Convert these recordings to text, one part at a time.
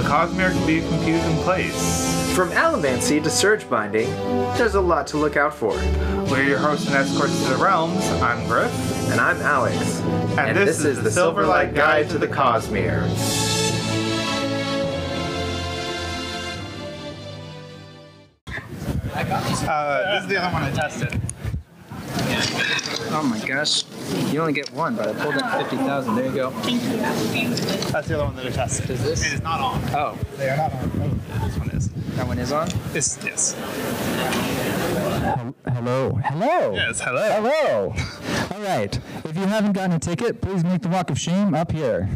the Cosmere can be a confusing place. From allomancy to surge binding, there's a lot to look out for. We're your hosts and escorts to the realms. I'm Griff. And I'm Alex. And, this, is the Silverlight Guide to the Cosmere. Uh, this is the other one I tested. Oh my gosh. You only get one, but I pulled up 50,000. There you go. That's the other one that I tested. Is this? It is not on. Oh, They are not on. Oh, this one is. that one is on? This, yes. Hello. Hello. Yes, hello. Hello. All right. If you haven't gotten a ticket, please make the walk of shame up here.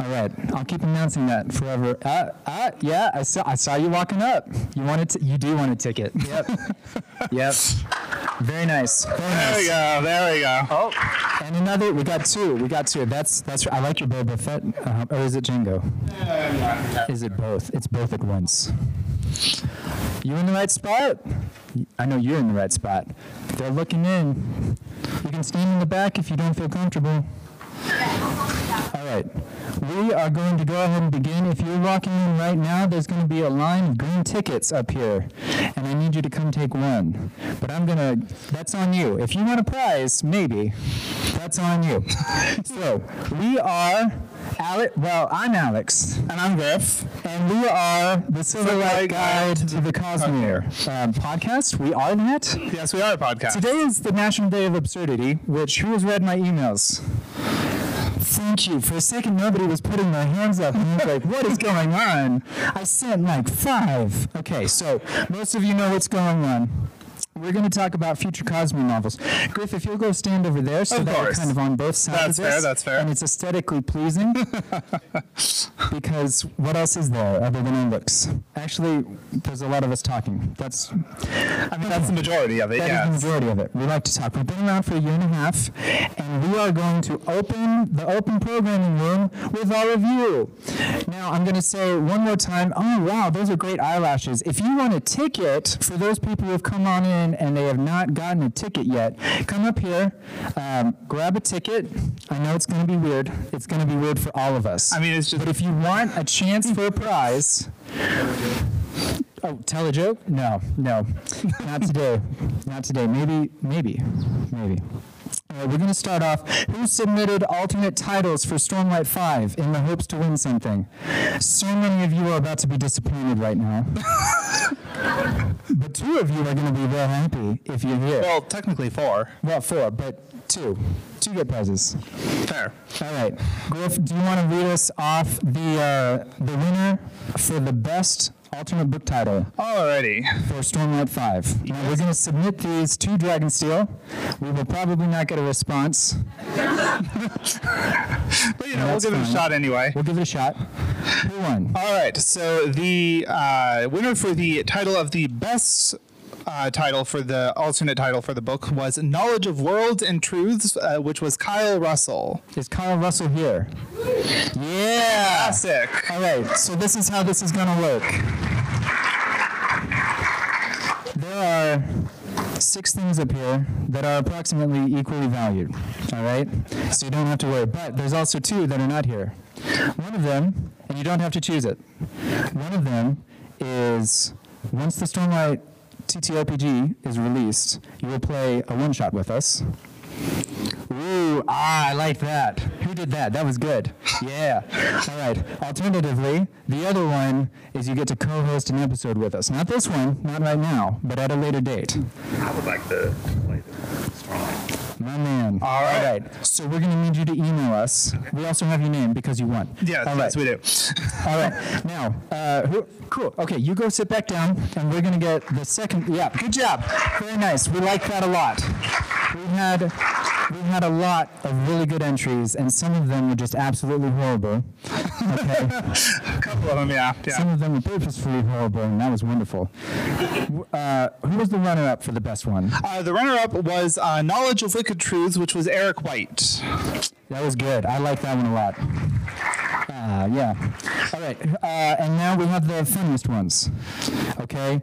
All right. I'll keep announcing that forever. Uh, uh, yeah, I saw, I saw you walking up. You wanted to, you do want a ticket. Yep. yep. Very nice. Very There we nice. go. There we go. Oh, and another. We got two. We got two. That's that's. I like your Boba Fett. Uh, or is it Django? Is it both? It's both at once. You in the right spot? I know you're in the right spot. They're looking in. You can stand in the back if you don't feel comfortable. All right. We are going to go ahead and begin. If you're walking in right now, there's going to be a line of green tickets up here, and I need you to come take one. But I'm going to, that's on you. If you want a prize, maybe. That's on you. so, we are Alex, well, I'm Alex. And I'm Griff. And we are the Guide Silverlight Guide to the Cosmere um, podcast. We are that. Yes, we are a podcast. Today is the National Day of Absurdity, which who has read my emails? Thank you. For a second, nobody was putting their hands up, and like, "What is going on?" I sent like five. Okay, so most of you know what's going on. We're going to talk about future Cosmere novels. Griff, if you'll go stand over there, so Of that we're kind of on both sides That's of this, fair, that's fair. and it's aesthetically pleasing. because what else is there other than our looks? Actually, there's a lot of us talking. That's I mean, that's the majority of it, that is yes. the majority of it. We like to talk. We've been around for a year and a half, and we are going to open the open programming room with all of you. Now, I'm going to say one more time. Oh, wow, those are great eyelashes. If you want a ticket for those people who have come on in and they have not gotten a ticket yet, come up here, um, grab a ticket. I know it's going to be weird. It's going to be weird for all of us. I mean, it's just But if you want a chance for a prize, oh, tell a joke? No, no, not today. Not today. Maybe, maybe, maybe. Right, we're going to start off. Who submitted alternate titles for Stormlight 5 in the hopes to win something? So many of you are about to be disappointed right now. but two of you are going to be real happy if you're here. well, technically four. Well, four, but two. Two get prizes. Fair. All right, Griff, do you want to read us off the uh, the winner for the best alternate book title Alrighty. for Stormlight 5? Now, we're going to submit these to Dragonsteel. We will probably not get a response. But you know, we'll give it a shot anyway. We'll give it a shot. Who won? All right. So the uh, winner for the title of the best uh, title for the alternate title for the book was "Knowledge of Worlds and Truths," uh, which was Kyle Russell. Is Kyle Russell here? Yeah! Classic. All right, so this is how this is going to work. There are six things up here that are approximately equally valued. All right, so you don't have to worry. But there's also two that are not here. One of them, and you don't have to choose it. One of them is once the Stormlight TTRPG is released, you will play a one shot with us. Ooh, ah, I like that. Who did that? That was good. Yeah. All right. Alternatively, the other one is you get to co-host an episode with us. Not this one, not right now, but at a later date. I would like to play the strong. My man. All right. All right. So we're going to need you to email us. We also have your name because you won. Yes, All yes, we do. All right. Now, uh, who, cool. Okay, you go sit back down, and we're gonna get the second. Yeah, good job. Very nice. We like that a lot. We had we had a lot of really good entries, and some of them were just absolutely horrible. Okay. A couple of them, yeah, yeah. Some of them were purposefully horrible, and that was wonderful. Uh, who was the runner-up for the best one? Uh, the runner-up was uh, "Knowledge of Wicked Truths," which was Eric White. That was good. I like that one a lot. Uh, yeah. All right. Uh, and now we have the funniest ones. Okay.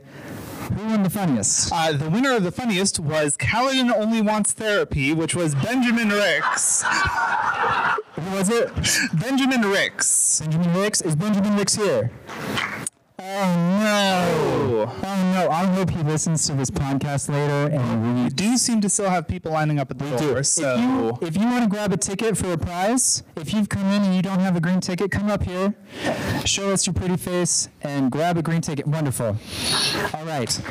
Who won the funniest? Uh, the winner of the funniest was Kaladin Only Wants Therapy, which was Benjamin Ricks. Who was it? Benjamin Ricks. Benjamin Ricks. Is Benjamin Ricks here? Oh no! Oh no! I hope he listens to this podcast later and We reads. do seem to still have people lining up at the door, so If you, if you want to grab a ticket for a prize, if you've come in and you don't have a green ticket, come up here, show us your pretty face, and grab a green ticket. Wonderful. All right.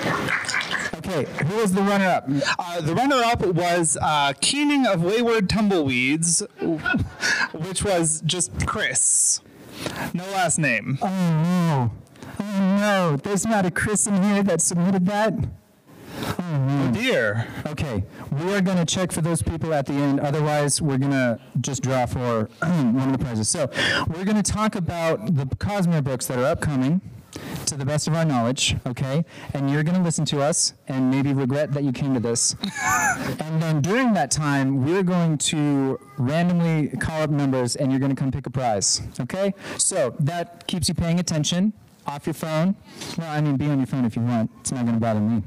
Okay, who was the runner-up? uh, the runner-up was uh, Keening of Wayward Tumbleweeds, which was just Chris. No last name. Oh no! Oh no! There's not a Chris in here that submitted that. Oh dear. Okay, we are going to check for those people at the end. Otherwise, we're going to just draw for one of the prizes. So, we're going to talk about the Cosmere books that are upcoming to the best of our knowledge, okay? And you're going to listen to us and maybe regret that you came to this. and then during that time, we're going to randomly call up numbers and you're going to come pick a prize, okay? So, that keeps you paying attention off your phone. Well, I mean, be on your phone if you want. It's not going to bother me.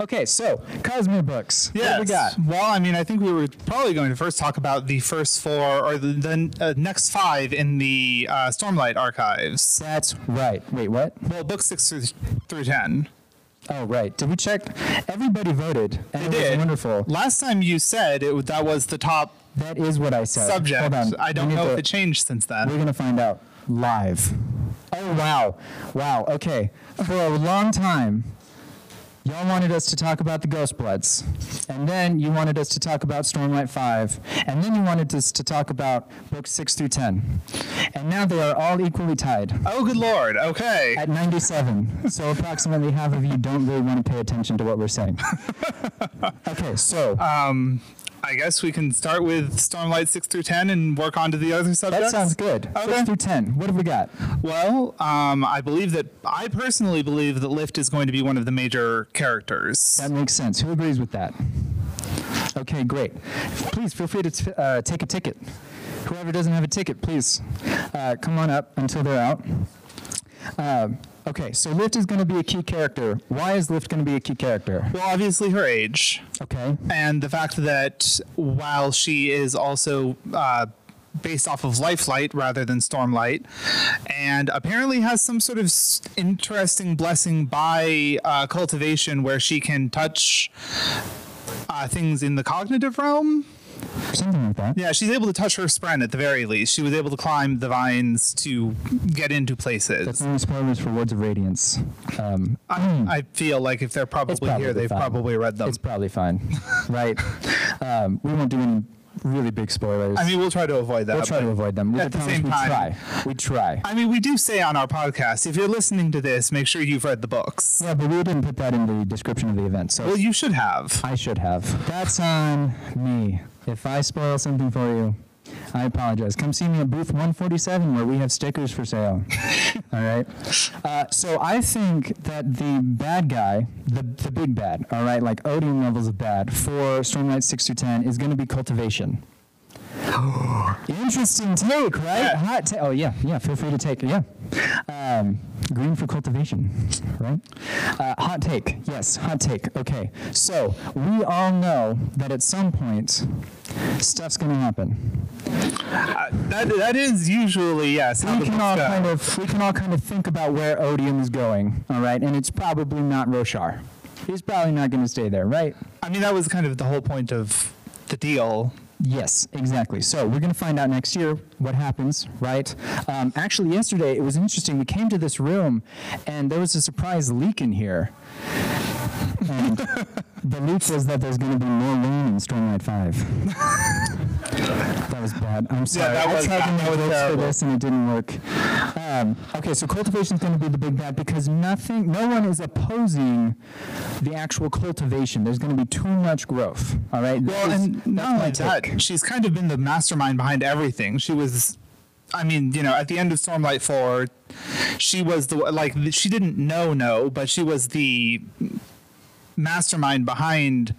Okay, so Cosmere books. What do we got? Well, I mean, I think we were probably going to first talk about the first four or the, the uh, next five in the uh, Stormlight archives. That's right. Wait, what? Well, books six through, through ten. Oh, right. Did we check? Everybody voted, and They it was did. wonderful. Last time you said it, that was the top That is what I said. subject. Hold on. I don't know to- if it changed since then. We're gonna find out live. Oh wow, wow. Okay, for a long time, y'all wanted us to talk about the Ghost Bloods, and then you wanted us to talk about Stormlight Five, and then you wanted us to talk about books six through ten, and now they are all equally tied Oh, good lord. Okay. at 97. so approximately half of you don't really want to pay attention to what we're saying. okay, so Um, I guess we can start with Stormlight six through ten and work on to the other subjects. that sounds good. Okay. Six through ten. What have we got? Well, um, I believe that I personally believe that Lift is going to be one of the major characters. That makes sense. Who agrees with that? Okay, great. Please feel free to t- uh, take a ticket. Whoever doesn't have a ticket, please uh, come on up until they're out. Um, okay, so Lift is going to be a key character. Why is Lift going to be a key character? Well, obviously her age, Okay. and the fact that while she is also uh, based off of Lifelight rather than Stormlight, and apparently has some sort of interesting blessing by uh, cultivation where she can touch uh, things in the cognitive realm. Something like that. Yeah, she's able to touch her spren at the very least. She was able to climb the vines to get into places. That's only spoilers for Words of Radiance. Um, I, I feel like if they're probably, probably here, they've fine. probably read them. It's probably fine, right? Um, we won't do any really big spoilers. I mean, we'll try to avoid that. we'll try to avoid them. We at the same we time, try. We try. I mean, we do say on our podcast, if you're listening to this, make sure you've read the books. Yeah, but we didn't put that in the description of the event, so Well, you should have. I should have. That's on me. If I spoil something for you, I apologize. Come see me at booth 147 where we have stickers for sale. All right. Uh, so I think that the bad guy, the, the big bad, all right, like Odium levels of bad for Stormlight 6 through 10 is going to be cultivation. Interesting take, right? Hot take. Oh yeah, yeah. Feel free to take it. Yeah. Um, green for cultivation, right? Uh, hot take. Yes, hot take. Okay. So we all know that at some point, stuff's going to happen. Uh, that that is usually yes. We can all go. kind of we can all kind of think about where Odium is going. All right, and it's probably not Roshar. He's probably not going to stay there, right? I mean, that was kind of the whole point of the deal. Yes, exactly. So we're going to find out next year what happens, right? Um, actually, yesterday it was interesting. We came to this room, and there was a surprise leak in here. And the leak was that there's going to be more rain in Stormlight 5. that was bad. I'm sorry. Yeah, that was, I was- that make was for this, and it didn't work. Um, okay, so cultivation is going to be the big bad because nothing, no one is opposing the actual cultivation. There's going to be too much growth. All right. Well, That and not only that, take. she's kind of been the mastermind behind everything. She was, I mean, you know, at the end of Stormlight Four, she was the like she didn't know no, but she was the mastermind behind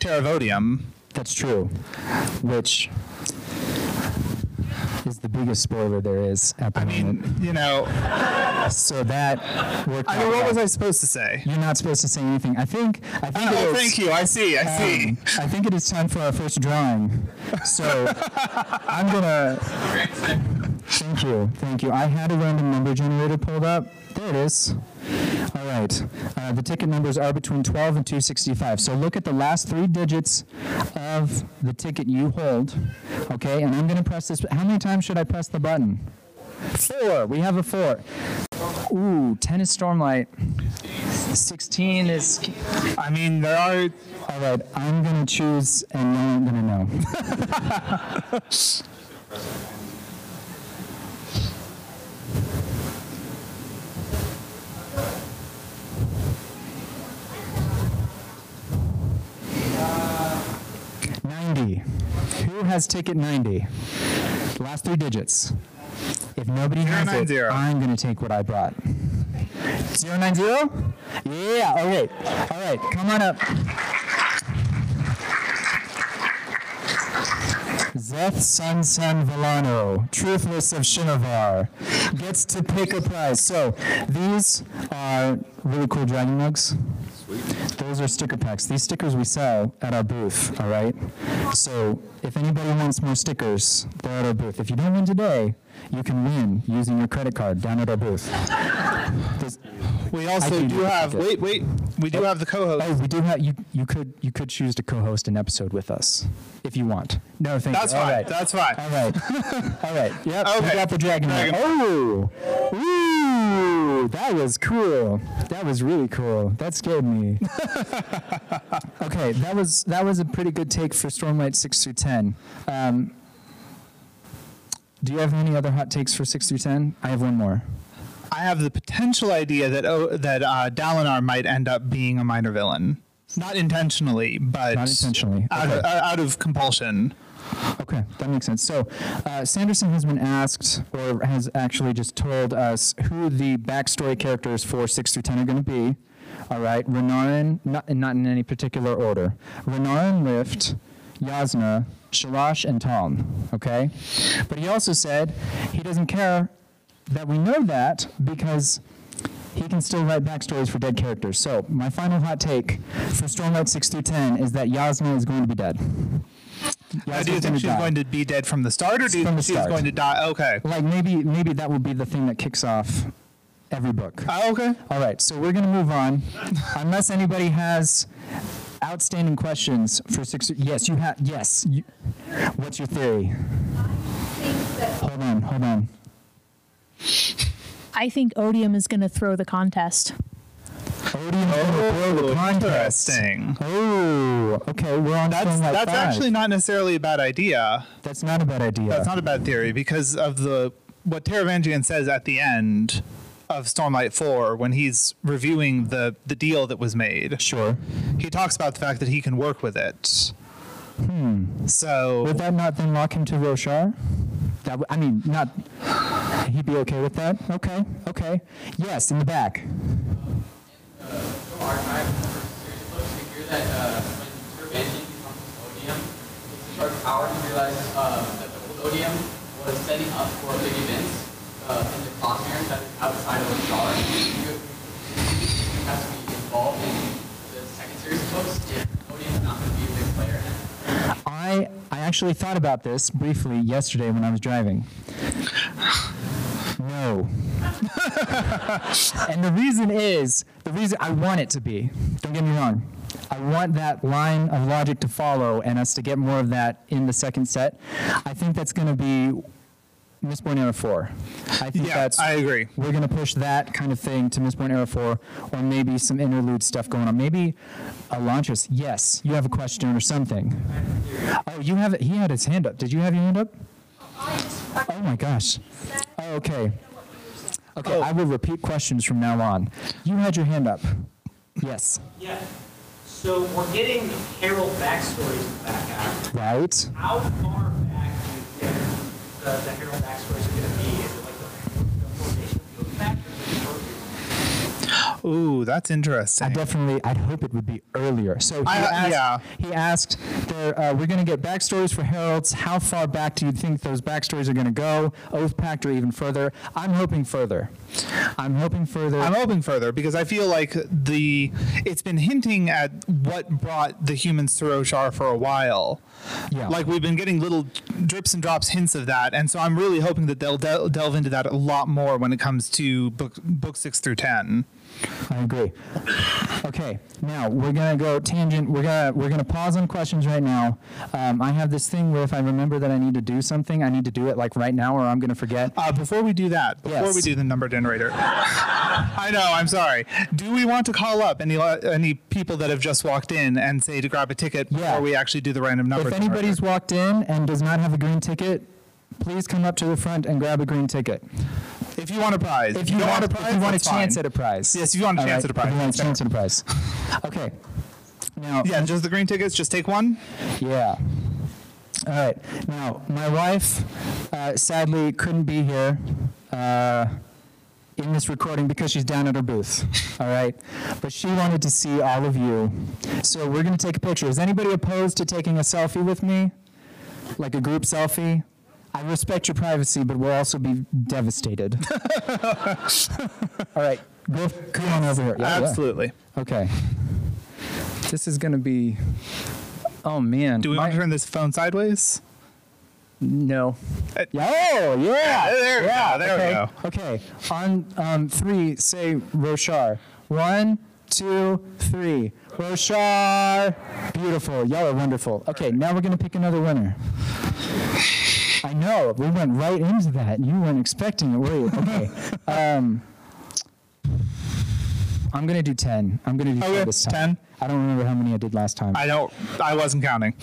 Terravodium. That's true. Which is the biggest spoiler there is at the I moment. mean, you know, So that worked I out mean, what well. was I supposed to say? You're not supposed to say anything. I think. I think. it Oh, is- thank you. I see. I see. um, I think it is time for our first drawing. So I'm gonna. Thank you, thank you. I had a random number generator pulled up. There it is. All right. Uh, the ticket numbers are between 12 and 265. So look at the last three digits of the ticket you hold. Okay, and I'm gonna press this. How many times should I press the button? Four. We have a four. Ooh, 10 is Stormlight. 16 is I mean, there are. all right, I'm gonna choose, and you aren't gonna know. Ninety. Who has ticket ninety? Last three digits. If nobody has it, 090. I'm gonna take what I brought. Zero nine zero? Yeah. All right. All right. Come on up. Szeth-son-son-Vallano, Truthless of Shinovar, gets to pick a prize. So these are really cool dragon mugs. Those are sticker packs. These stickers we sell at our booth, all right? So if anybody wants more stickers, they're at our booth. If you don't win today, you can win using your credit card down at our booth. We also do do have. it. Wait, wait. We do oh. have the co-host. Oh, we do have you. You could you could choose to co-host an episode with us if you want. No, thank That's you. All fine. right. That's fine. All right. All right. Yep. We Okay. got the dragon. Dragon. Oh. That was cool. That was really cool. That scared me. okay. That was that was a pretty good take for Stormlight six through ten. Um, do you have any other hot takes for six through ten? I have one more. I have the potential idea that oh, that uh, Dalinar might end up being a minor villain, not intentionally, but Not intentionally. out, of, uh, out of compulsion. Okay, that makes sense. So, uh, Sanderson has been asked, or has actually just told us, who the backstory characters for 6 through 10 are going to be. All right, Renarin, not, not in any particular order. Renarin, Lift, Jasnah, Shalash, and Taln. Okay? But he also said he doesn't care that we know that because he can still write backstories for dead characters. So, my final hot take for Stormlight 6 through 10 is that Jasnah is going to be dead. Now, do you think she's going to be dead from the start, or do you think she's start. going to die? Okay. like maybe maybe that will be the thing that kicks off every book. Oh, okay. All right, so we're gonna move on, unless anybody has outstanding questions for six. Yes, you have. Yes. You, what's your theory? Hold on, hold on. I think Odium is going to throw the contest. Odium oh, the contest. Interesting. Oh, okay. We're on That's Stormlight that's five. actually not necessarily a bad idea. That's not a bad idea. That's not a bad theory because of the what Taravangian says at the end of Stormlight 4 when he's reviewing the the deal that was made. sure. He talks about the fact that he can work with it. Hmm. So Would that not then lock him to Roshar? That w- I mean, not. He'd be okay with that. Okay, okay. Yes, in the back. I actually thought about this briefly yesterday when I was driving. No. and the reason is the reason I want it to be. Don't get me wrong. I want that line of logic to follow and us to get more of that in the second set. I think that's going to be Mistborn Era 4. I think yeah, that's I agree. we're going to push that kind of thing to Mistborn Era 4, or maybe some interlude stuff going on. Maybe Elantris, yes, you have a question or something. Oh, you have it. He had his hand up. Did you have your hand up? Oh my gosh. Oh, okay. Okay, oh. I will repeat questions from now on. You had your hand up. Yes. Yeah. So we're getting Herald backstories back half. Right. How far back do you think the, the Herald backstories Ooh, that's interesting. I definitely, I'd hope it would be earlier. So he I- asked, yeah. he asked, there, uh, we're going to get backstories for heralds. How far back do you think those backstories are going to go? Oath Pact or even further? I'm hoping further. I'm hoping further. I'm hoping further because I feel like the it's been hinting at what brought the humans to Roshar for a while. Yeah. Like we've been getting little drips and drops hints of that, and so I'm really hoping that they'll del- delve into that a lot more when it comes to book book six through ten. I agree. Okay, now we're gonna go tangent. We're gonna we're gonna pause on questions right now. Um, I have this thing where if I remember that I need to do something, I need to do it like right now, or I'm gonna forget. Uh, before we do that, before Yes. we do the number generator, I know I'm sorry. Do we want to call up any any people that have just walked in and say to grab a ticket Yeah. before we actually do the random number? If generator? anybody's walked in and does not have a green ticket, please come up to the front and grab a green ticket. if you want a prize, If you want, a prize, if you want a chance fine. at a prize. Yes, if you want a All chance at a prize, If you want a chance at a prize. Okay. Now, Yeah, just the green tickets. Just take one. Yeah. All right. Now, my wife uh, sadly couldn't be here uh, in this recording because she's down at her booth. All right. But she wanted to see all of you. So we're going to take a picture. Is anybody opposed to taking a selfie with me? Like a group selfie? I respect your privacy, but we'll also be devastated. all right. Go, come on over here. Yeah, yeah. Absolutely. Okay. This is going to be. Oh, man. Do we My- want to turn this phone sideways? No. Uh, Yeah, Oh, yeah. there we yeah, go, there we okay. go. Okay. On um, three, say Roshar. One, two, three. Roshar. Beautiful. Y'all are wonderful. Okay, now we're going to pick another winner. I know. We went right into that. You weren't expecting it, were you? Okay. um, I'm going to do 10. I'm going to do 10 this time. 10. I don't remember how many I did last time. I don't. I wasn't counting.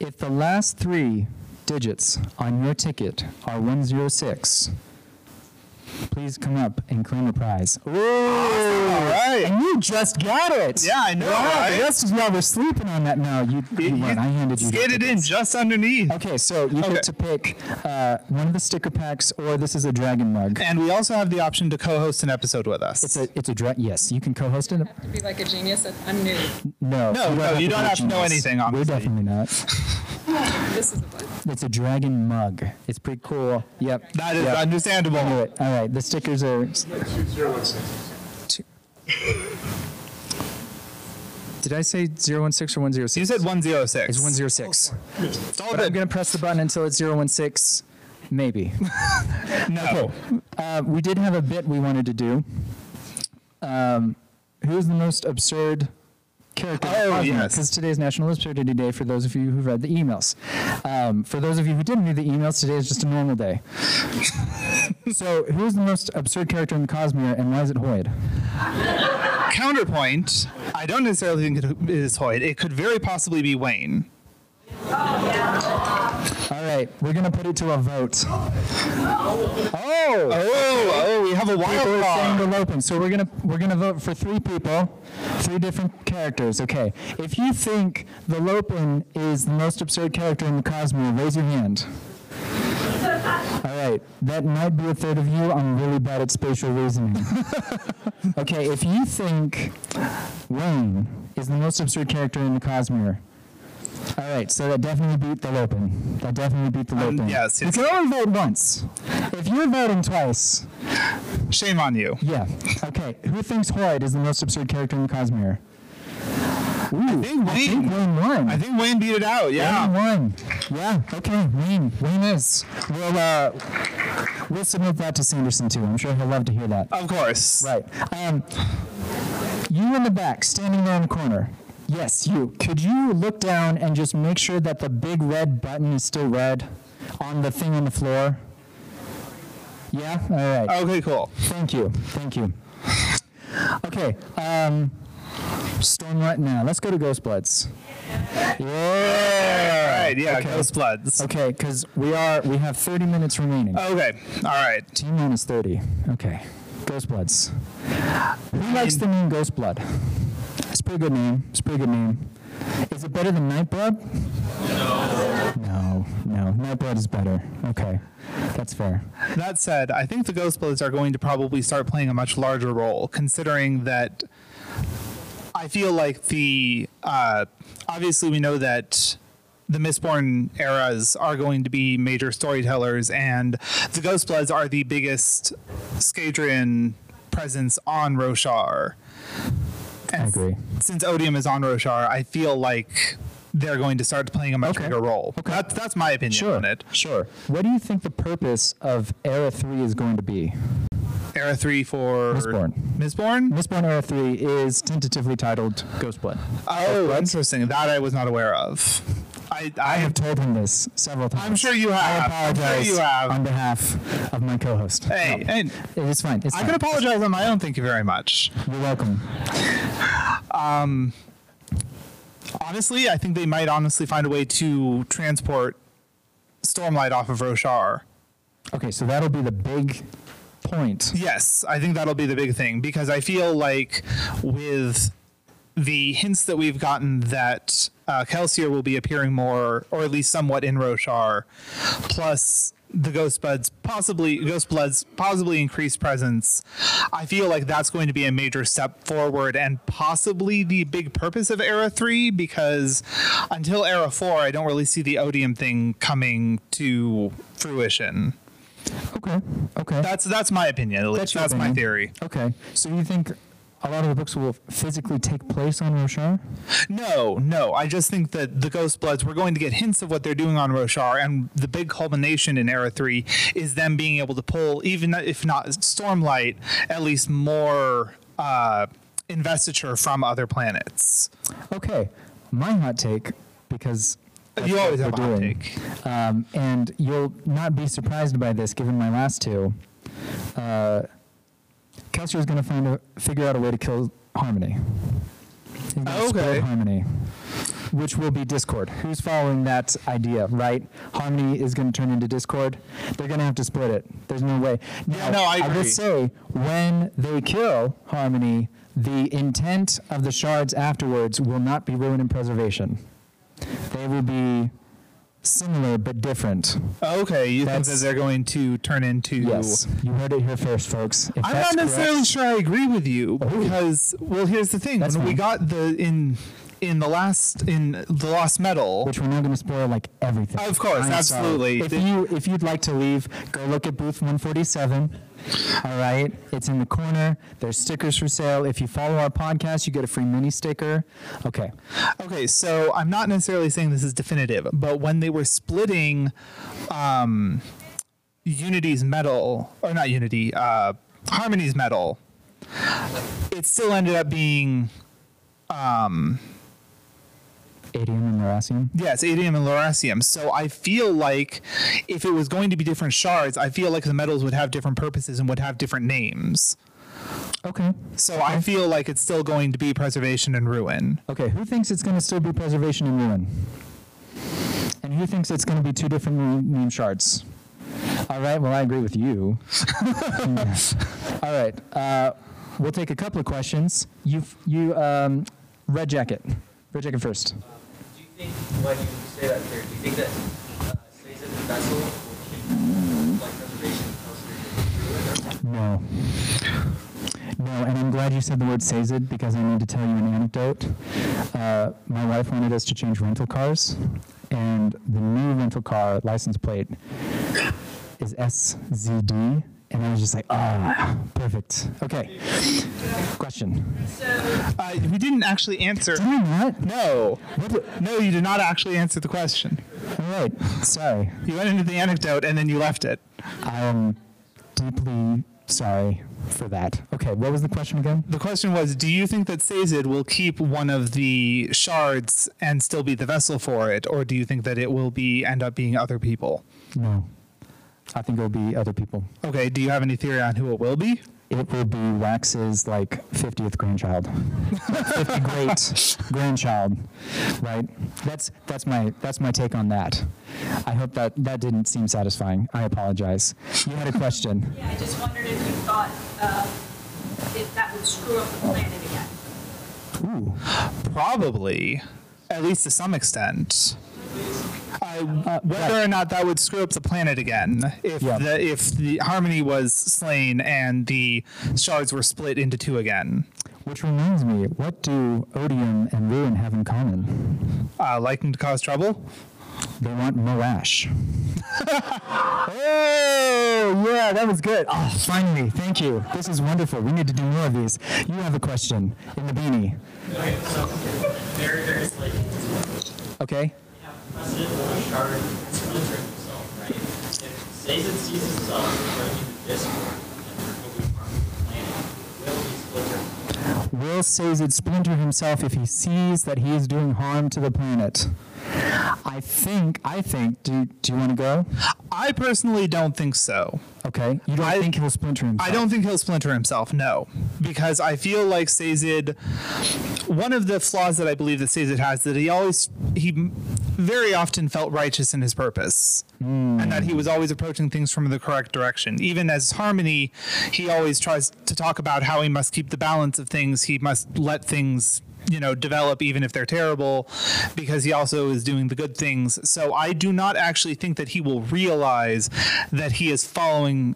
If the last three digits on your ticket are 106, please come up and claim a prize. Ooh, right. And you just got it. Yeah, I know, Wow, right? The rest of y'all were sleeping on that. No, you, you, weren't. I handed you the Skated in just underneath. Okay, so you Okay. get to pick uh, one of the sticker packs, or this is a dragon mug. And we also have the option to co-host an episode with us. It's a it's a dra- yes. You can co-host it. to be like a genius and I'm new. No, No, no, you don't have to know genius. anything, We're definitely not. This is a fun. It's a dragon mug. It's pretty cool. Yep. that is yep. understandable. I knew it. All right, the stickers are. Two- Did I say 016 or 106? You said 106. It's 106. It's all But I'm going to press the button until it's 016. Maybe. No. Uh, we did have a bit we wanted to do. Um, who's the most absurd character? Oh, yes. Because today is National Absurdity Day for those of you who read the emails. Um, for those of you who didn't read the emails, today is just a normal day. so, who's the most absurd character in the Cosmere, and why is it Hoid? Counterpoint. I don't necessarily think it is Hoid. It could very possibly be Wayne. All right, we're gonna put it to a vote. Oh, Oh, oh, we have a wild people are saying card. Lopen. So we're gonna we're gonna vote for three people, three different characters. Okay, if you think the Lopen is the most absurd character in the Cosmere, raise your hand. All right, that might be a third of you. I'm really bad at spatial reasoning. okay, if you think Wayne is the most absurd character in the Cosmere. All right, so that definitely beat the Lopen. That definitely beat the Um, Lopen. yes, You can only vote once. If you're voting twice, Shame on you. yeah. Okay. Who thinks Hoid is the most absurd character in the Cosmere? Ooh, I think think Wayne. Wayne won. I think Wayne beat it out. Yeah. Wayne won. Yeah. Okay. Wayne. Wayne is. We'll uh, we'll submit that to Sanderson too. I'm sure he'll love to hear that. Of course. Right. Um, you in the back, standing there in the corner. Yes, you. Could you look down and just make sure that the big red button is still red on the thing on the floor? Yeah. All right. Okay, cool. Thank you. Thank you. Okay. Um, Storm right now. Let's go to Ghost Bloods. All Yeah. right. Yeah. Okay. Ghost Bloods. Okay, because we are we have 30 minutes remaining. Okay. All right. T minus 30. Okay. Ghost Bloods. Who likes the name Ghost Blood? Good name. Is it better than Nightblood? No, no, no, Nightblood is better. Okay, that's fair. That said, I think the Ghostbloods are going to probably start playing a much larger role, considering that I feel like the uh, obviously we know that the Mistborn eras are going to be major storytellers, and the Ghostbloods are the biggest Scadrian presence on Roshar. And I agree. Since Odium is on Roshar, I feel like they're going to start playing a much Okay. bigger role. Okay. That's that's my opinion Sure, on it. sure. What do you think the purpose of Era 3 is going to be? Era three for Mistborn. Mistborn. Mistborn Era 3 is tentatively titled Ghostblood. Oh, interesting. That I was not aware of. I, I I have told him this several times. I'm sure you I have. I'm sure apologize you have. on behalf of my co-host. Hey, No, and it is fine. It's I fine. can apologize on my own. Thank you very much. You're welcome. um, Honestly, I think they might honestly find a way to transport Stormlight off of Roshar. Okay, so that'll be the big point. Yes, I think that'll be the big thing because I feel like with the hints that we've gotten that uh, Kelsier will be appearing more, or at least somewhat in Roshar, plus the Ghost Buds possibly Ghost Bloods possibly increased presence. I feel like that's going to be a major step forward and possibly the big purpose of Era 3 because until Era 4 I don't really see the Odium thing coming to fruition. Okay, okay. That's that's my opinion. At least. your That's, my theory. Okay, so you think a lot of the books will physically take place on Roshar? No, no. I just think that the Ghost Bloods, we're going to get hints of what they're doing on Roshar, and the big culmination in Era 3 is them being able to pull, even if not Stormlight, at least more uh, investiture from other planets. Okay, my hot take, because you always have a doing. take. um, and you'll not be surprised by this given my last two. Uh, Kelsier is going to find a figure out a way to kill Harmony. He's gonna Okay. Harmony, which will be Discord. Who's following that idea, right? Harmony is going to turn into Discord. They're going to have to split it. There's no way. Now, no, I will agree. say when they kill Harmony, the intent of the shards afterwards will not be ruin and preservation. They will be similar but different. Oh, okay, you think that That's- they're going to turn into. Yes, you heard it here first, folks. If I'm that's not necessarily correct- sure I agree with you oh. because, well, here's the thing: That's when we fine. got the in in the last in the Lost Metal, which we're not going to spoil like everything. Of course, I'm sorry. absolutely. If The- you if you'd like to leave, go look at booth 147. All right, it's in the corner. There's stickers for sale. If you follow our podcast, you get a free mini sticker. Okay. Okay, so I'm not necessarily saying this is definitive, but when they were splitting um, Unity's metal, or not Unity, uh, Harmony's metal, it still ended up being, Atium and Lerasium. yes, Atium and Lerasium. So I feel like if it was going to be different shards, I feel like the metals would have different purposes and would have different names. Okay. So I feel like it's still going to be preservation and ruin. Okay. Who thinks it's going to still be preservation and ruin? And who thinks it's going to be two different name shards? All right. Well, I agree with you. Yeah. All right. Uh, we'll take a couple of questions. You you um, red jacket. Red jacket first. Think, when you say that there, do you think that uh, Sazed in the vessel will keep like preservation closer or No, and I'm glad you said the word Sazed because I need to tell you an anecdote. Uh, my wife wanted us to change rental cars, and the new rental car license plate is SZD, and I was just like, ah, perfect. Okay. Question. Uh, we didn't actually answer. Did I not? No, no, you did not actually answer the question. All right. Sorry. You went into the anecdote and then you left it. I am deeply sorry for that. Okay, what was the question again? The question was, do you think that Sazed will keep one of the shards and still be the vessel for it, or do you think that it will be end up being other people? No. I think it'll be other people. Okay, do you have any theory on who it will be? It will be Wax's like 50th grandchild, 50 great grandchild, right? That's that's my that's my take on that. I hope that that didn't seem satisfying. I apologize. You had a question. Yeah, I just wondered if you thought uh, if that would screw up the planet again. Ooh. Probably, at least to some extent. Uh, whether or not that would screw up the planet again if Yeah. the if the harmony was slain and the shards were split into two again. Which reminds me, what do Odium and Ruin have in common? Uh, liking to cause trouble. They want Moash. oh, yeah, that was good. Oh, finally, thank you. This is wonderful. We need to do more of these. You have a question in the beanie. Okay, so very, very slightly. Okay? We have President Bouchard splintering himself, right? If Sazed sees himself going into Discord and removing part of the planet, will he splinter? Will Sazed splinter himself if he sees that he is doing harm to the planet? I think, I think, do, do you want to go? I personally don't think so. Okay. You don't I- think he'll splinter himself? I don't think he'll splinter himself, no. Because I feel like Sazed, one of the flaws that I believe that Sazed has is that he always, he very often felt righteous in his purpose. And that he was always approaching things from the correct direction. Even as Harmony, he always tries to talk about how he must keep the balance of things. He must let things you know develop even if they're terrible because he also is doing the good things so i do not actually think that he will realize that he is following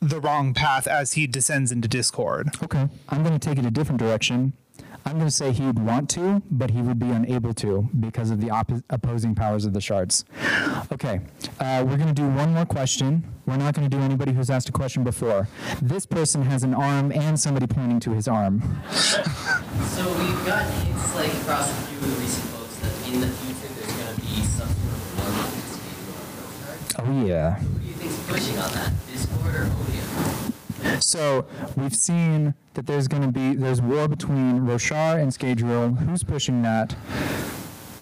the wrong path as he descends into discord Okay. I'm going to take it a different direction. I'm going to say he would want to, but he would be unable to because of the oppo- opposing powers of the shards. Okay. Uh, we're going to do one more question. We're not going to do anybody who's asked a question before. This person has an arm and somebody pointing to his arm. So we've got hints like across a few of the recent votes that in the future there's going to be some sort of war between Skater and Roshar. Oh, yeah. Who do you think's pushing on that? Discord or Odium? So we've seen that there's going to be there's war between Roshar and Scadrial. Who's pushing that?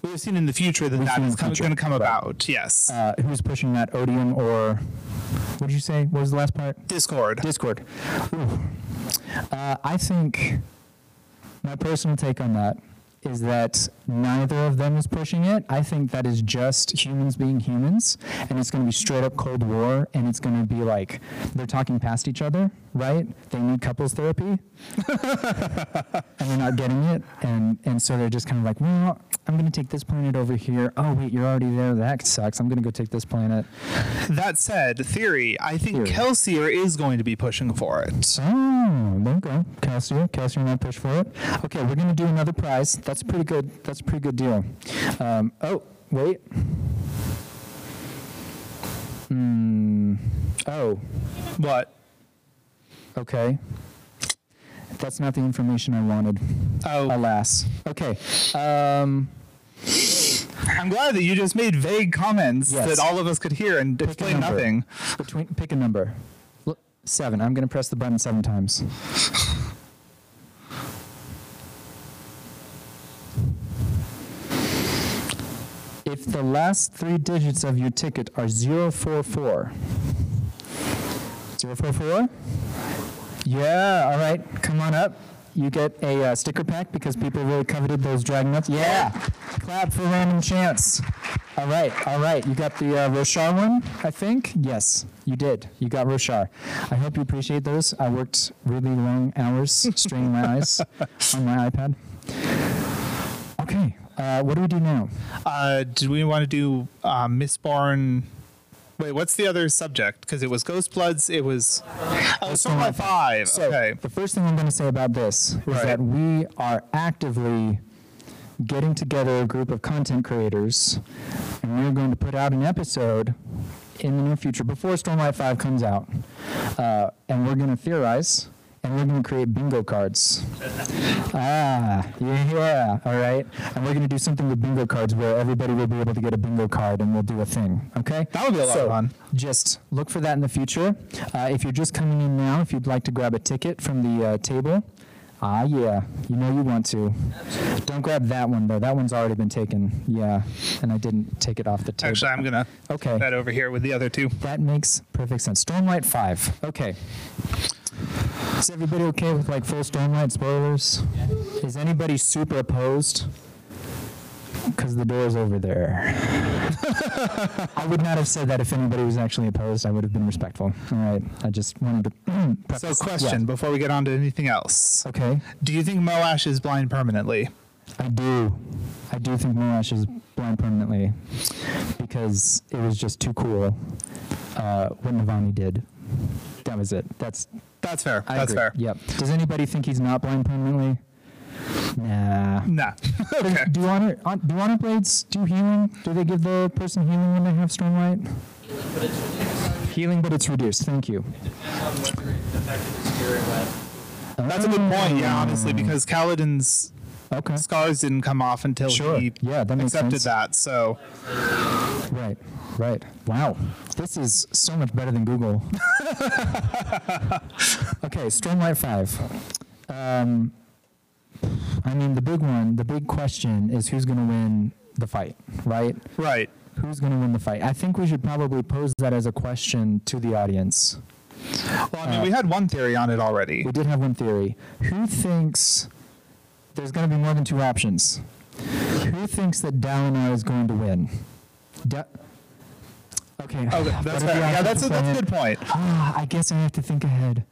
we've seen in the future that We've that is going to come right. about yes Uh, who's pushing that? Odium or what did you say? What was the last part? discord Discord. Uh, I think my personal take on that is that neither of them is pushing it. I think that is just humans being humans, and it's going to be straight up Cold War, and it's going to be like they're talking past each other, right? They need couples therapy, and they're not getting it, and and so they're just kind of like, well, I'm going to take this planet over here. Oh wait, you're already there. That sucks. I'm going to go take this planet. that said theory i think Theory. kelsier is going to be pushing for it Oh, there you go. Kelsier. Kelsier might push for it. Okay, we're going to do another prize. That's pretty good. That's a pretty good deal. Um, oh, wait. Hmm. Oh, what okay. That's not the information I wanted. oh Alas. Okay. Um, i'm glad that you just made vague comments Yes. that all of us could hear and Pick explain nothing between, pick a number. Look, seven. I'm going to press the button seven times. If the last three digits of your ticket are 044. 044? Yeah, all right. Come on up. You get a uh, sticker pack because people really coveted those drag nuts. Yeah. Clap for random chance. All right, all right. You got the uh, Roshar one, I think? Yes, you did. You got Roshar. I hope you appreciate those. I worked really long hours straining my eyes on my iPad. Okay, uh, what do we do now? uh do we want to do uh wait what's the other subject because it was ghost bloods it was oh Stormlight 5 So, okay the first thing I'm going to say about this is Right. that we are actively getting together a group of content creators, and we're going to put out an episode in the near future before Stormlight 5 comes out. Uh, and we're going to theorize, and we're going to create bingo cards. ah, yeah, all right. And we're going to do something with bingo cards where everybody will be able to get a bingo card, and we'll do a thing, okay? That would be a lot of fun. just look for that in the future. Uh, if you're just coming in now, if you'd like to grab a ticket from the uh, table, ah, yeah, you know you want to. Don't grab that one though. That one's already been taken. Yeah, and I didn't take it off the table. actually i'm gonna Okay. put that over here with the other two That makes perfect sense. Stormlight 5. Okay. Is everybody okay with like full Stormlight spoilers? Is anybody super opposed? Because the door's over there. I would not have said that if anybody was actually opposed. I would have been respectful. All right. I just wanted to. so question Yeah. before we get on to anything else Okay. do you think moash is blind permanently I do. I do think Moash is blind permanently because it was just too cool uh, what Navani did. That was it. That's That's fair. I That's agree. fair. Yep. Does anybody think he's not blind permanently? Nah. Nah. okay. Do honor on, do honor blades do healing? Do they give the person healing when they have it's reduced. Healing, but it's reduced. Thank you. Depends on whether it affected the spirit web. That's a good point. Yeah, honestly, oh. because Kaladin's Okay. scars didn't come off until Sure. he Yeah, that accepted sense. that. So Right. Right. Wow. This is so much better than Google. okay, Stormlight 5. Um, I mean, the big one, the big question is who's going to win the fight, right? right. Who's going to win the fight? I think we should probably pose that as a question to the audience. Well, I mean, we had one theory on it already. We did have one theory. Who thinks there's going to be more than two options? Who thinks that Dalinar is going to win? Da- okay. Okay, that's fair. Yeah, that's a, that's a good point. Ah, I guess I have to think ahead.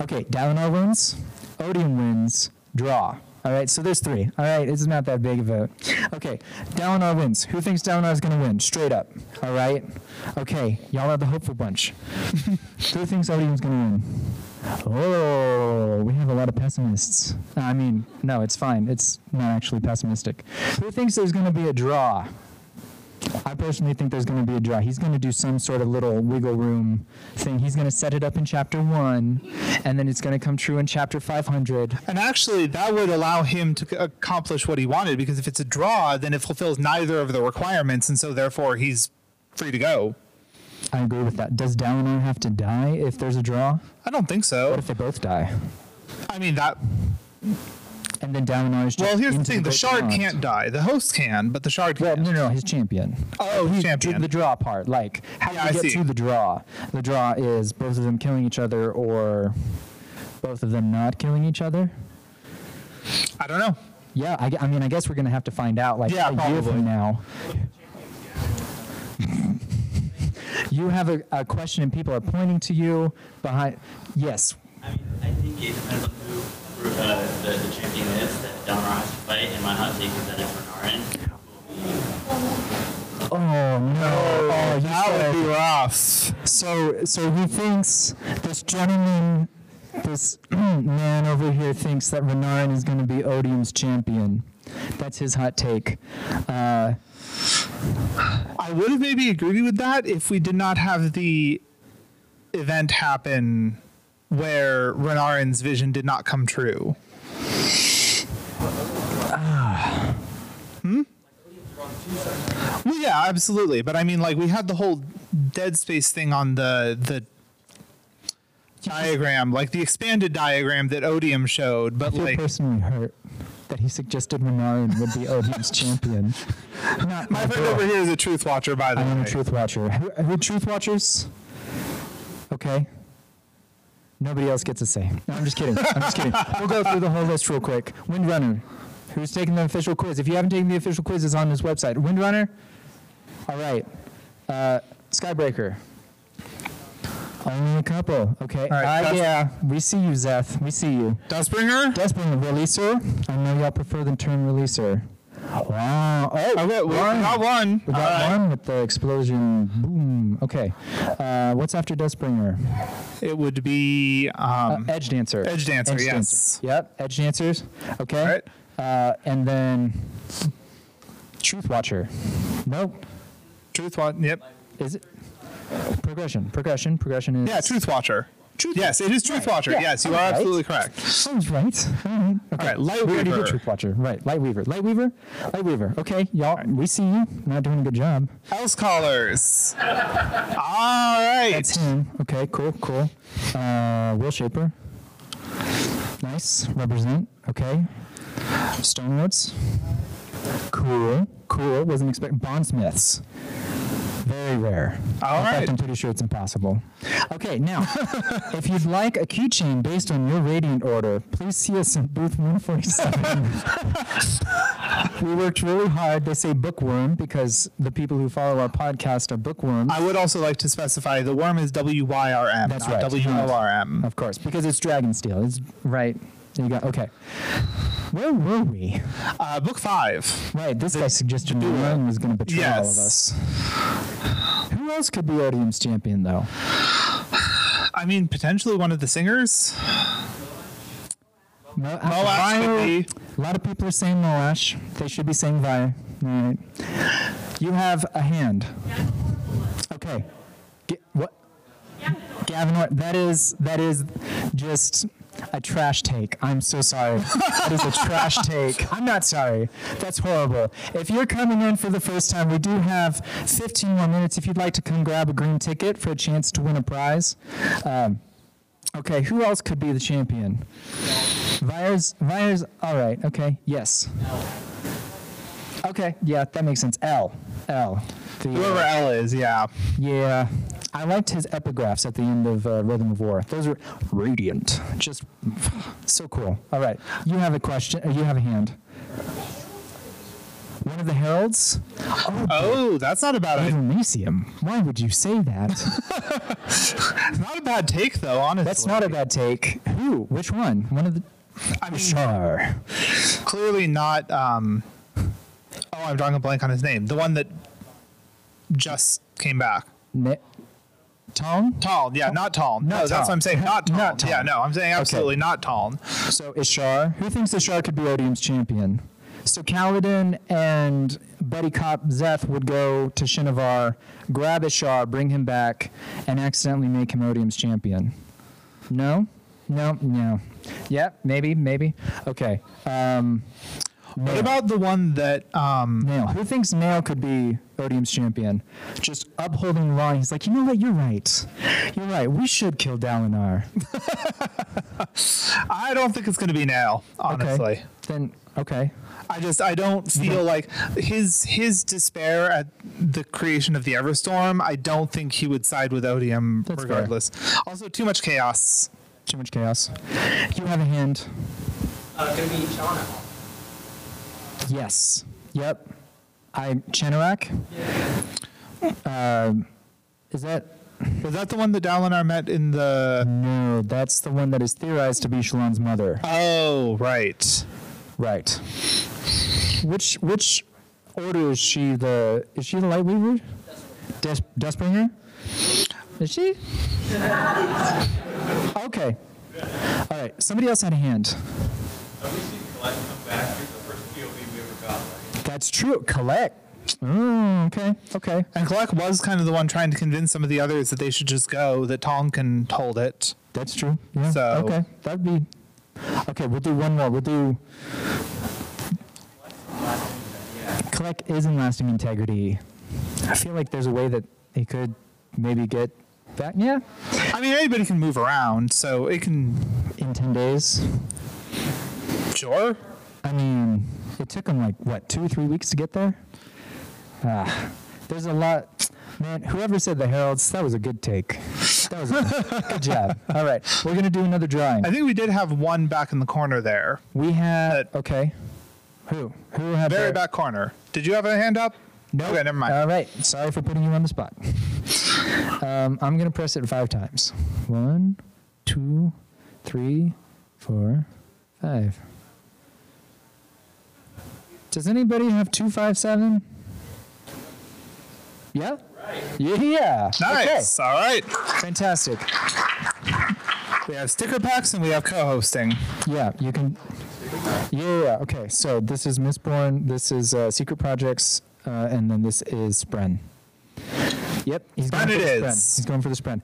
Okay, Dalinar wins. Odium wins. Draw. All right, so there's three. All right, it's not that big of a. Okay, Dalinar wins. Who thinks Dalinar is going to win? Straight up. All right. Okay, y'all are the hopeful bunch. Who thinks Odium's going to win? Oh, we have a lot of pessimists. I mean, no, it's fine. It's not actually pessimistic. Who thinks there's going to be a draw? I personally think there's going to be a draw. He's going to do some sort of little wiggle room thing. He's going to set it up in chapter one, and then it's going to come true in chapter 500. And actually, that would allow him to accomplish what he wanted because if it's a draw, then it fulfills neither of the requirements, and so therefore he's free to go. I agree with that. Does Dalinar have to die if there's a draw? I don't think so. What if they both die? I mean that. And then Dalinar is just Well, here's the thing: the great shard beyond. can't die. The host can, but the shard Well, can't. no, no, his champion. Oh, his champion. The draw part, like how Yeah, do I you get see. to the draw? The draw is both of them killing each other, or both of them not killing each other. I don't know. Yeah, I, I mean, I guess we're gonna have to find out like Yeah, a year probably. from now. you have a, a question and people are pointing to you behind. Yes. I mean, I think it depends on who uh, the, the champion is that Dalinar has to fight, and my hot take is that it's Renarin. Oh no! Oh, you That said- would be rough. So, so he thinks this gentleman, this man over here thinks that Renarin is going to be Odium's champion. That's his hot take. Uh, I would have maybe agreed with that if we did not have the event happen where Renarin's vision did not come true. Hmm? Well, yeah, absolutely. But I mean, like, we had the whole Dead Space thing on the the diagram, like the expanded diagram that Odium showed. I But feel like, personally hurt that he suggested Renarin would be Odium's champion. Not my friend girl. over here is a truth watcher, by the I way. am a truth watcher. Who truth watchers? Okay. Nobody else gets a say. No, I'm just kidding. I'm just kidding. We'll go through the whole list real quick. Windrunner, who's taking the official quiz? If you haven't taken the official quiz, it's on this website. Windrunner. All right. Uh, Skybreaker. Only a couple. Okay. All right, Uh, yeah, we see you, Szeth. We see you. Dustbringer? Desperate releaser. I know y'all prefer the term releaser. Wow. Oh, Okay, we one. got one. We All got right. one with the explosion. Boom. Okay. Uh, what's after Dustbringer? It would be Uh, um, Edge Dancer. Edge Dancer, yes. Yep. Edge Dancers. Okay. All right. Uh, and then Truth Watcher. Nope. Truth Watcher. Yep. Is it? Progression. Progression. Progression is. Yeah, Truth Watcher. Yes, it is Truth Watcher. Yeah, Yes, you all are right. absolutely correct. Sounds right. All right. Okay. right, Light we already did Weaver. Truth Watcher. Right. Light Weaver. Light Weaver. Light Weaver. Okay, y'all. We see you. Not doing a good job. Elsecallers. All right. That's him. Okay, cool, cool. Uh, Will Shaper. Nice. Represent. Okay. Stonewards. Cool. Cool. Wasn't expect Bondsmiths. Very rare. All In fact, right. I'm pretty sure it's impossible. Okay, now, if you'd like a keychain based on your radiant order, please see us in booth 147. we worked really hard. They say bookworm because the people who follow our podcast are bookworms. I would also like to specify the worm is W Y R M. That's not right. W O R M. Of course, because it's dragon steel. It's right. There you go. Okay. Where were we? Uh, book five. Right, this guy suggested Malone was going to betray all of Yes. us. Who else could be Odium's champion, though? I mean, potentially one of the singers. Mo- Moash could be. A lot of people are saying Moash. They should be saying Vi. All right. You have a hand. Okay. Ga- what? Gavin. That is that is just a trash take. I'm so sorry. that is a trash take. I'm not sorry. That's horrible. If you're coming in for the first time, we do have 15 more minutes. If you'd like to come grab a green ticket for a chance to win a prize. Um, okay, who else could be the champion? Vyers, Vyers, all right, okay, yes. Okay, yeah, that makes sense. El, El. The, uh, Whoever El is, yeah. yeah, I liked his epigraphs at the end of uh, Rhythm of War. Those are radiant, just so cool. All right, you have a question. Uh, you have a hand. One of the heralds. Oh, Oh, that's not a bad idea. Why would you say that? Not a bad take, though, honestly. That's not a bad take. Who? Which one? One of the. I mean, Shar. clearly not. Um, oh, I'm drawing a blank on his name. The one that just came back. Ne- Tom? Taln, yeah, not Taln. No, that's Taln. what I'm saying. Not Taln. Not Taln. Yeah, no, I'm saying absolutely not Taln. So Ishar. Who thinks Ishar could be Odium's champion? So Kaladin and Buddy Cop Szeth would go to Shinovar, grab Ishar, bring him back, and accidentally make him Odium's champion. No? No? No. Yeah, maybe, maybe. Okay. Um, What about the one that? Um, Nale. Who thinks Nale could be Odium's champion? Just upholding the law. He's like, you know what? You're right. You're right. We should kill Dalinar. I don't think it's going to be now, honestly. Okay. Then, okay. I just I don't feel like his his despair at the creation of the Everstorm. I don't think he would side with Odium That's fair. regardless. Also, too much chaos. Too much chaos. You have a hand. Uh, gonna be Chana. Yes. Yep. I Chanarach. Um, is that Was that the one that Dalinar met in the? no? That's the one that is theorized to be Shallan's mother. Oh, right. Right. Which which order is she the? Is she the light weaver? Dust Dustbringer. Is she? Okay. All right. Somebody else had a hand. Have we seen Kalak come back? He's the first POV we ever got, right? That's true. Kalak. Oh, okay. Okay. And Kalak was kind of the one trying to convince some of the others that they should just go. That Taln can hold it. That's true. Yeah. So- okay, that'd be. Okay, we'll do one more. We'll do. Kalak is in lasting integrity. I feel like there's a way that he could maybe get back. Yeah, I mean, anybody can move around, so it can. in ten days. Sure. I mean, it took them like what two or three weeks to get there. Ah, there's a lot. Man, whoever said the heralds, that was a good take. That was a good job. All right, we're gonna do another drawing. I think we did have one back in the corner there. We had okay. Who? Who had Very the- back corner. Did you have a hand up? No. Okay, never mind. All right. Sorry for putting you on the spot. um, I'm going to press it five times. One, two, three, four, five. Does anybody have two, five, seven? Yeah? Yeah. Nice. All right. Fantastic. We have sticker packs and we have co-hosting. Yeah, you can. Yeah, yeah, yeah. Okay, so this is Mistborn, this is uh, Secret Projects, uh, and then this is Spren. Yep, he's going for the. Spren. He's going for the Spren.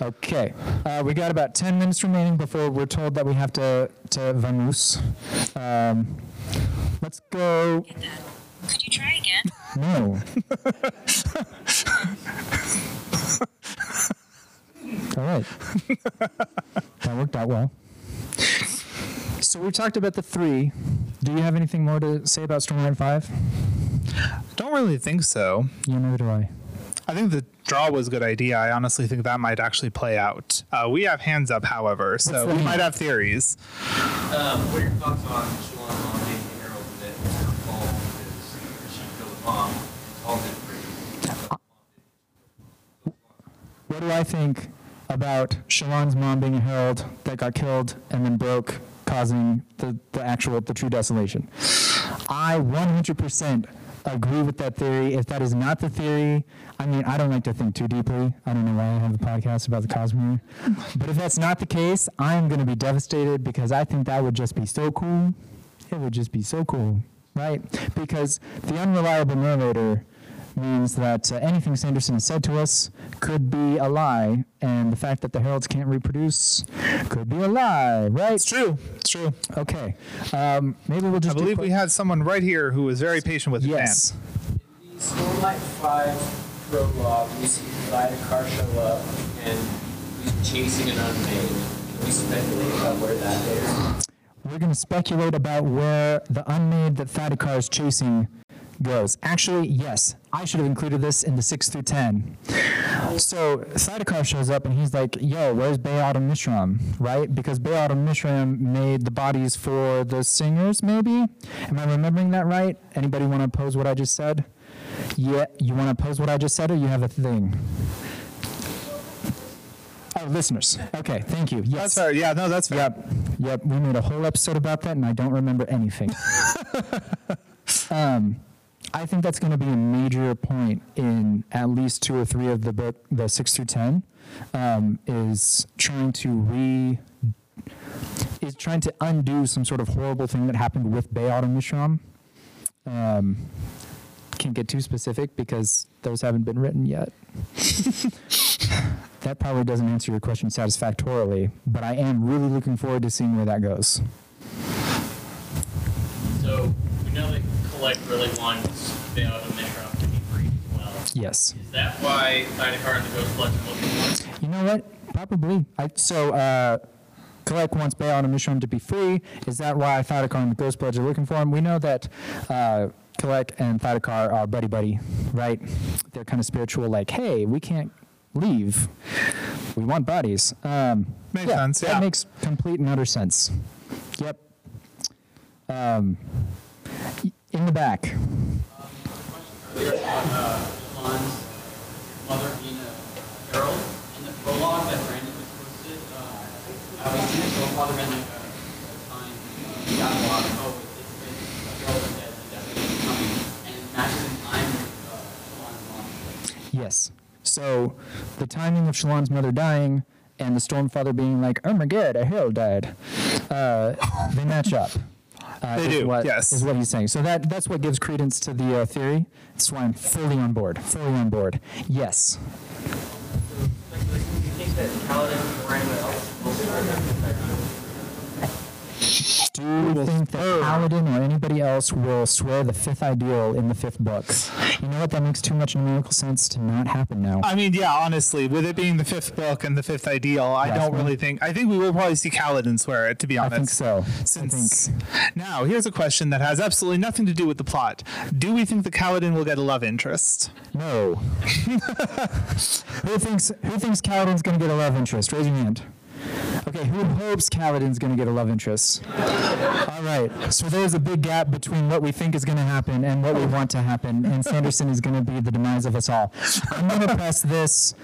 Okay, uh, we got about 10 minutes remaining before we're told that we have to, to Vamoose. Um, let's go. Could you try again? No. All right. that worked out well. So we've talked about the three. Do you have anything more to say about Stormlight 5? Don't really think so. Yeah, neither do I. I think the draw was a good idea. I honestly think that might actually play out. Uh, we have hands up, however, so we hand? might have theories. Um, what are your thoughts on Shallan Mom being the herald that her fault is she killed a mom? All did pretty. What do I think about Shallan's mom being a herald that got killed and then broke causing the, the actual, the true desolation. I 100% agree with that theory. If that is not the theory, I mean, I don't like to think too deeply. I don't know why I have the podcast about the Cosmere. But if that's not the case, I am going to be devastated because I think that would just be so cool. It would just be so cool, right? Because the unreliable narrator means that uh, anything Sanderson has said to us could be a lie, and the fact that the heralds can't reproduce could be a lie, right? It's true. It's true. Okay. Um, maybe we'll just. I believe we had someone right here who was very patient with Yes. The Stormlight 5 prologue, we see Thaidakar show up and he's chasing an unmade. Can we speculate about where that is? We're going to speculate about where the unmade that Thaidakar is chasing goes. Actually, yes, I should have included this in the 6 through 10. So Thaidakar shows up and he's like, yo, where's Ba-Ado-Mishram? Right? Because Ba-Ado-Mishram made the bodies for the singers, maybe? Am I remembering that right? Anybody want to oppose what I just said? Yeah, you want to oppose what I just said or you have a thing? Oh, listeners. Okay, thank you. Yes. That's fair. Yeah, no, that's fair. Yep. Yep. We made a whole episode about that, and I don't remember anything. um, I think that's going to be a major point in at least two or three of the book, the six through ten, um, is trying to re is trying to undo some sort of horrible thing that happened with Ba-Ado-Mishram. Um, can't get too specific because those haven't been written yet. that probably doesn't answer your question satisfactorily, but I am really looking forward to seeing where that goes. So we know that Kalak really wants Ba-Ado-Mishram to be free as well. Yes. Is that why Thaidakar and the Ghost are looking for? You know what? Probably. I, so, uh, Kalak wants Ba-Ado-Mishram to be free. Is that why Thaidakar and the Ghost Bloods are looking for him? We know that uh, Kalak and Thaidakar are buddy buddy, right? They're kind of spiritual, like, hey, we can't leave. We want bodies. Um, Makes sense, That yeah. makes complete and utter sense. Yep. Um, in the back. earlier and it matches in time with uh, Shallan's mom. Yes. So the timing of Shallan's mother dying and the Stormfather being like, "Oh my God, a hero died," uh, they match up. Uh, They do, What, yes. is what he's saying. So that that's what gives credence to the uh, theory. That's why I'm fully on board. Fully on board. Yes. Do you think that Kaladin or anyone else will start that Do you think that oh. Kaladin or anybody else will swear the fifth ideal in the fifth book? You know what? That makes too much numerical sense to not happen now. I mean, yeah, honestly, with it being the fifth book and the fifth ideal, I don't really think. I think we will probably see Kaladin swear it, to be honest. I think so. Since now, here's a question that has absolutely nothing to do with the plot. Do we think the Kaladin will get a love interest? No. who thinks who thinks Kaladin's going to get a love interest? Raise your hand. Okay, who hopes Kaladin's going to get a love interest? All right, so there's a big gap between what we think is going to happen and what we want to happen, and Sanderson is going to be the demise of us all. I'm going to press this.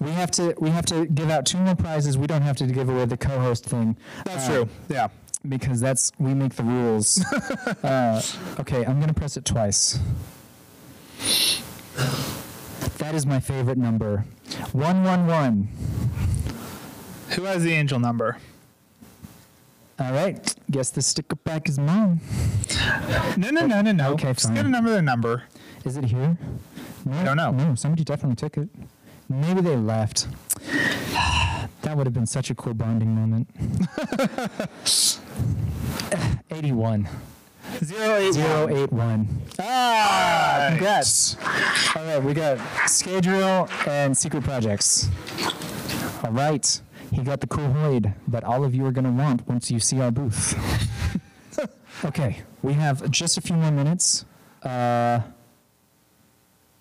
We have to we have to give out two more prizes. We don't have to give away the co-host thing. That's Uh, true. Yeah. because that's we make the rules. uh, okay, I'm gonna press it twice. That is my favorite number. One one one. Who has the angel number? All right. Guess the sticker pack is mine. No, no, no, no, no. Okay, Just fine. get another number. The number. Is it here? No, I don't know. No, somebody definitely took it. Maybe they left. That would have been such a cool bonding moment. 81. Zero eight Zero eight one. Ah, Congrats. All right, we got schedule and secret projects. All right, he got the cool hoid that all of you are going to want once you see our booth. okay, we have just a few more minutes. Uh,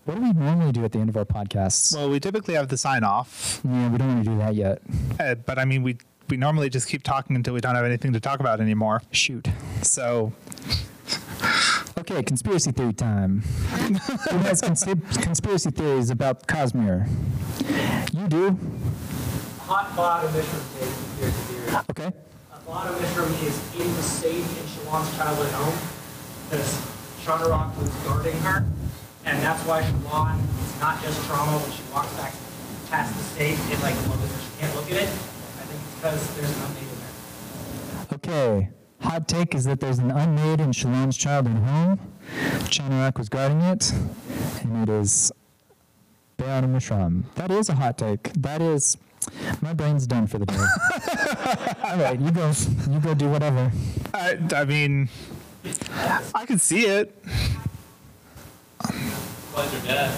what do we normally do at the end of our podcasts? Well, we typically have the sign off, yeah, we don't want to do that yet. uh, but I mean, we we normally just keep talking until we don't have anything to talk about anymore. Shoot. So Okay, conspiracy theory time. Who has consp- conspiracy theories about Cosmere? You do. Hot bottom mission take conspiracy theory. Okay. Lana Mishram is in the safe in Shallan's childhood home because Chanarach was guarding her. And that's why Shallan, it's not just trauma when she walks back past the safe, it like closes, she can't look at it. I think it's because there's an unmade in there. Okay. Hot take is that there's an unmade in Shallan's childhood home. Chanarach was guarding it, and it is Ba-Ado-Mishram. That is a hot take. That is. My brain's done for the day. All right, you go. You go do whatever. I, I mean, I can see it. Pleasure, Dad.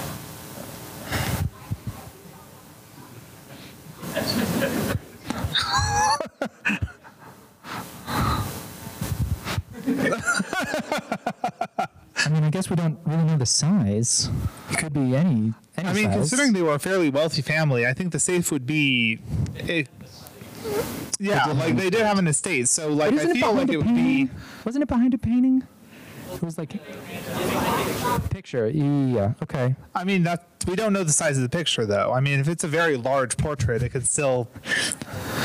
I mean, I guess we don't really know the size. It could be any. any I mean, size. considering they were a fairly wealthy family, I think the safe would be. It, yeah, like they did have an estate, so like I feel like it would painting? be. Wasn't it behind a painting? It was like picture. Yeah. Okay. I mean, that we don't know the size of the picture, though. I mean, if it's a very large portrait, it could still.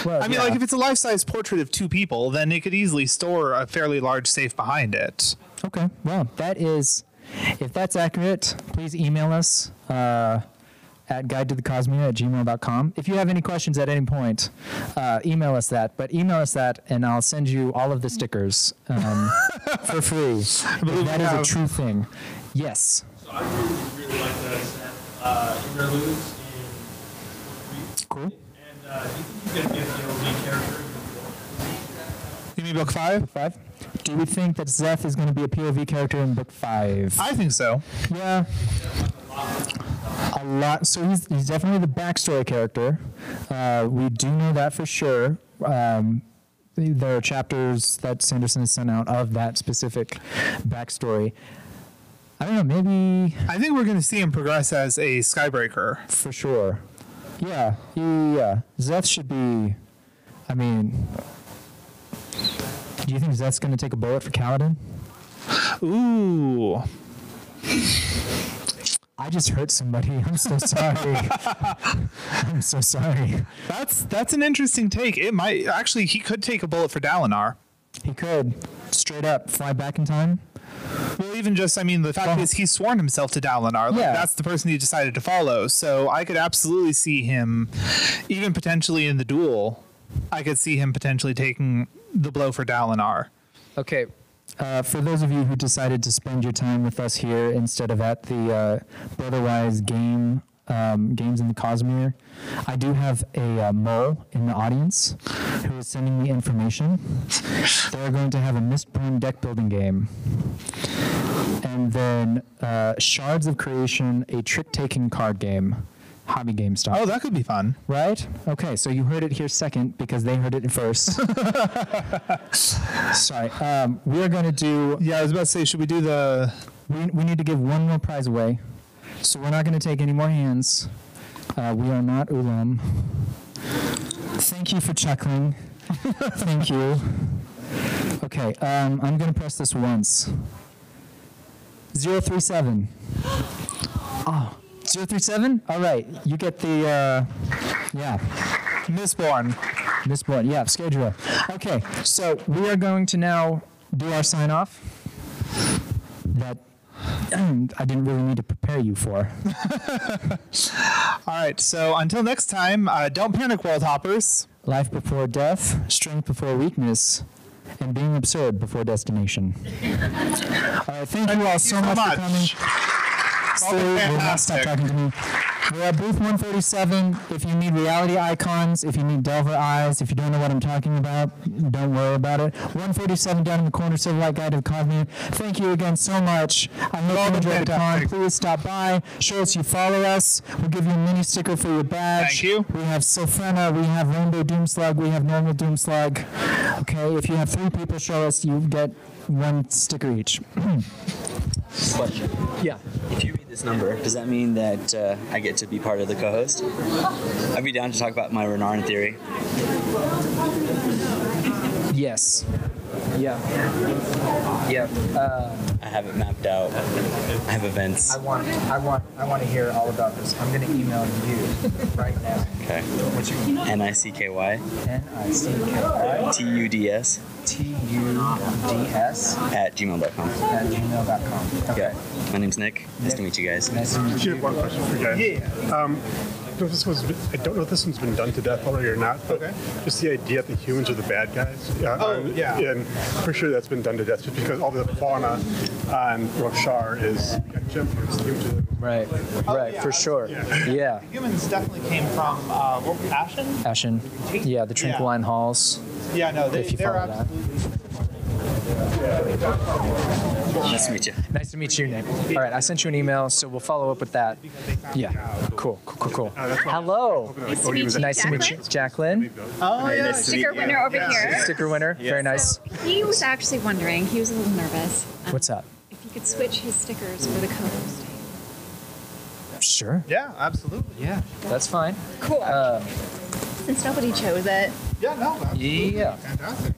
Well, I mean, yeah. like if it's a life-size portrait of two people, then it could easily store a fairly large safe behind it. Okay. Well, that is, if that's accurate, please email us uh, at guide to the cosmere at gmail.com. If you have any questions at any point, uh, email us that. But email us that, and I'll send you all of the stickers um, for free. If believe that we is a true thing. Yes. So I really, really like the set, uh, interludes in Cool. And uh, you think you could give the OV character You mean book five? Five. Do we think that Szeth is going to be a POV character in book five? I think so. Yeah. A lot. So he's, he's definitely the backstory character. Uh, we do know that for sure. Um, there are chapters that Sanderson has sent out of that specific backstory. I don't know, maybe I think we're going to see him progress as a Skybreaker. for sure. Yeah, yeah. Szeth should be. I mean, do you think Szeth's going to take a bullet for Kaladin? Ooh. I just hurt somebody. I'm so sorry. I'm so sorry. That's that's an interesting take. It might actually he could take a bullet for Dalinar. He could straight up fly back in time. Well, even just I mean the fact Well- is he's sworn himself to Dalinar. Like, Yeah. That's the person he decided to follow. So I could absolutely see him, even potentially in the duel. I could see him potentially taking the blow for Dalinar. Okay. Uh, for those of you who decided to spend your time with us here instead of at the uh, Brotherwise game um, games in the Cosmere, I do have a uh, mole in the audience who is sending me information. They're going to have a Mistborn deck building game, and then uh, Shards of Creation, a trick taking card game, hobby game style. Oh, that could be fun. Right? Okay, so you heard it here second because they heard it first. Sorry. Um, we are going to do. Yeah, I was about to say, should we do the? We, we need to give one more prize away. So we're not going to take any more hands. Uh, we are not Ulam. Thank you for chuckling. Thank you. Okay, um, I'm going to press this once. 037. Oh, 037? All right, you get the, uh, yeah. Mistborn. Mistborn, yeah, schedule. Okay, so we are going to now do our sign off. That I didn't really need to prepare you for. All right. So until next time, uh, don't panic, world hoppers. Life before death, strength before weakness, and being absurd before destination. All right, thank you all so, so much, much. for coming. Still will not stop talking to me. We're at booth 147. If you need reality icons, if you need Delver eyes, if you don't know what I'm talking about, don't worry about it. 147 down in the corner, Silverlight Guide to the Cosmere. Thank you again so much. I hope you enjoyed the con. Please stop by. Show us you follow us. We'll give you a mini sticker for your badge. Thank you. We have Sylphrena, we have Rainbow Doomslug, we have Normal Doomslug. Okay, if you have three people show us, you get one sticker each. Question. Yeah. If you read this number, does that mean that uh, I get to be part of the co-host? I'd be down to talk about my Renarin theory. Yes. Yeah. Yeah. Uh, I have it mapped out. I have events. I want, I want, I want to hear all about this. I'm gonna email you right now. Okay. What's your email? N I C K Y N I C K Y T U D S T U D S at gmail.com. at gmail.com. Okay. My name's Nick. Nice to meet you guys. Nice to meet Actually, I have one question for you guys. Um, I don't know if this was, I don't know if this one's been done to death already or not, but just the idea that the humans are the bad guys. Uh, Oh, I'm- yeah. And for sure that's been done to death just because all the fauna on Roshar is chimpanzees. Humans are the- Right, right, for sure. Yeah. Humans definitely came from uh, Ashyn. Ashyn. Yeah, the Tranquiline Halls. Yeah, no, they, If you they're follow that. Nice to meet you. Nice to meet you, Nick. All right, I sent you an email, so we'll follow up with that. Yeah, cool, cool, cool, cool. Hello. Nice to meet you, Nice to meet you, Jacqueline. Oh, yeah. nice to meet Sticker you. winner over here. Sticker winner. Very nice. He was actually wondering, he was a little nervous, um, What's up? if he could switch his stickers for the co-host. Sure. Yeah, absolutely. Yeah, that's fine. Cool. Uh, Since nobody chose it. Yeah, no, absolutely. yeah. Fantastic.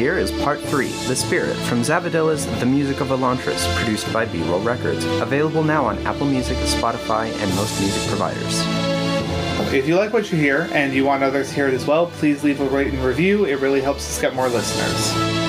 Hear is Part 3, The Spirit, from Zavadilla's The Music of Elantris, produced by B-Roll Records. Available now on Apple Music, Spotify, and most music providers. If you like what you hear and you want others to hear it as well, please leave a rate and review. It really helps us get more listeners.